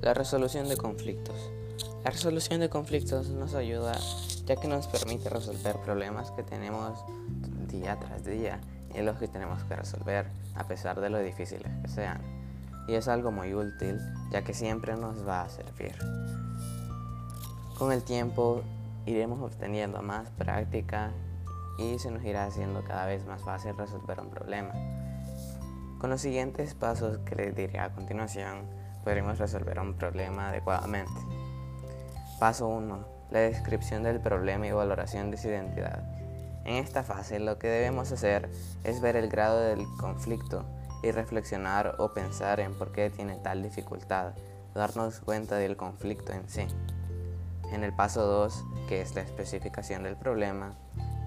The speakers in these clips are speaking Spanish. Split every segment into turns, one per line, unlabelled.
La resolución de conflictos. La resolución de conflictos nos ayuda ya que nos permite resolver problemas que tenemos día tras día y los que tenemos que resolver a pesar de lo difíciles que sean. Y es algo muy útil ya que siempre nos va a servir. Con el tiempo iremos obteniendo más práctica y se nos irá haciendo cada vez más fácil resolver un problema. Con los siguientes pasos que les diré a continuación, podremos resolver un problema adecuadamente. Paso 1. La descripción del problema y valoración de su identidad. En esta fase lo que debemos hacer es ver el grado del conflicto y reflexionar o pensar en por qué tiene tal dificultad, darnos cuenta del conflicto en sí. En el paso 2, que es la especificación del problema,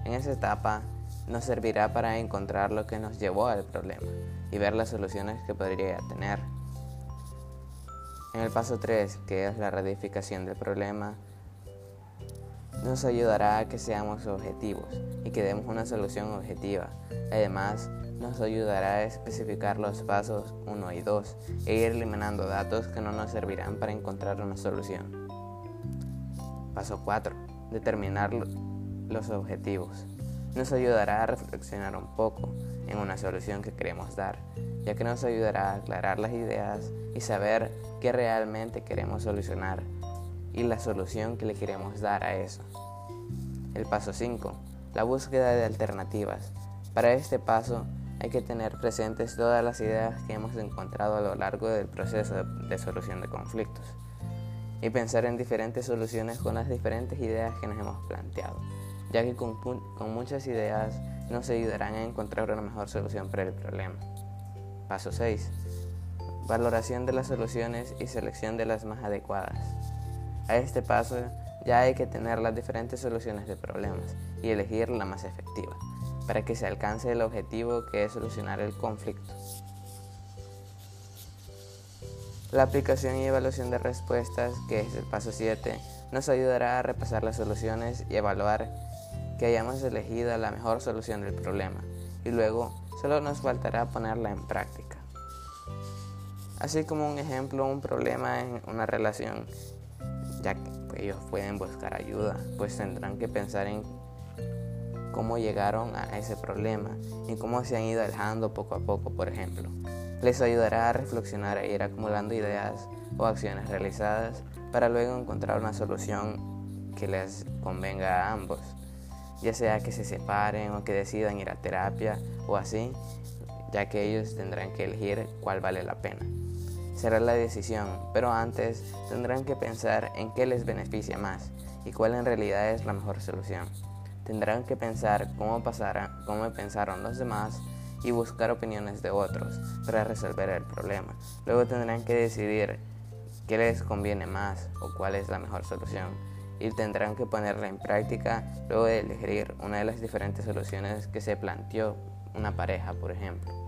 en esa etapa nos servirá para encontrar lo que nos llevó al problema y ver las soluciones que podría tener. En el paso 3, que es la radificación del problema, nos ayudará a que seamos objetivos y que demos una solución objetiva. Además, nos ayudará a especificar los pasos 1 y 2 e ir eliminando datos que no nos servirán para encontrar una solución. Paso 4. Determinar los objetivos. Nos ayudará a reflexionar un poco en una solución que queremos dar, ya que nos ayudará a aclarar las ideas y saber qué realmente queremos solucionar y la solución que le queremos dar a eso. El paso 5. La búsqueda de alternativas. Para este paso hay que tener presentes todas las ideas que hemos encontrado a lo largo del proceso de, solución de conflictos y pensar en diferentes soluciones con las diferentes ideas que nos hemos planteado, ya que con, con muchas ideas nos ayudarán a encontrar una mejor solución para el problema. Paso 6 valoración de las soluciones y selección de las más adecuadas. A este paso ya hay que tener las diferentes soluciones de problemas y elegir la más efectiva para que se alcance el objetivo que es solucionar el conflicto. La aplicación y evaluación de respuestas, que es el paso 7, nos ayudará a repasar las soluciones y evaluar que hayamos elegido la mejor solución del problema y luego solo nos faltará ponerla en práctica. Así como un ejemplo, un problema en una relación, ya que ellos pueden buscar ayuda, pues tendrán que pensar en cómo llegaron a ese problema y cómo se han ido alejando poco a poco, por ejemplo. Les ayudará a reflexionar e ir acumulando ideas o acciones realizadas para luego encontrar una solución que les convenga a ambos, ya sea que se separen o que decidan ir a terapia o así, ya que ellos tendrán que elegir cuál vale la pena será la decisión, pero antes tendrán que pensar en qué les beneficia más y cuál en realidad es la mejor solución. Tendrán que pensar cómo, cómo pensaron los demás y buscar opiniones de otros para resolver el problema. Luego tendrán que decidir qué les conviene más o cuál es la mejor solución y tendrán que ponerla en práctica luego de elegir una de las diferentes soluciones que se planteó una pareja, por ejemplo.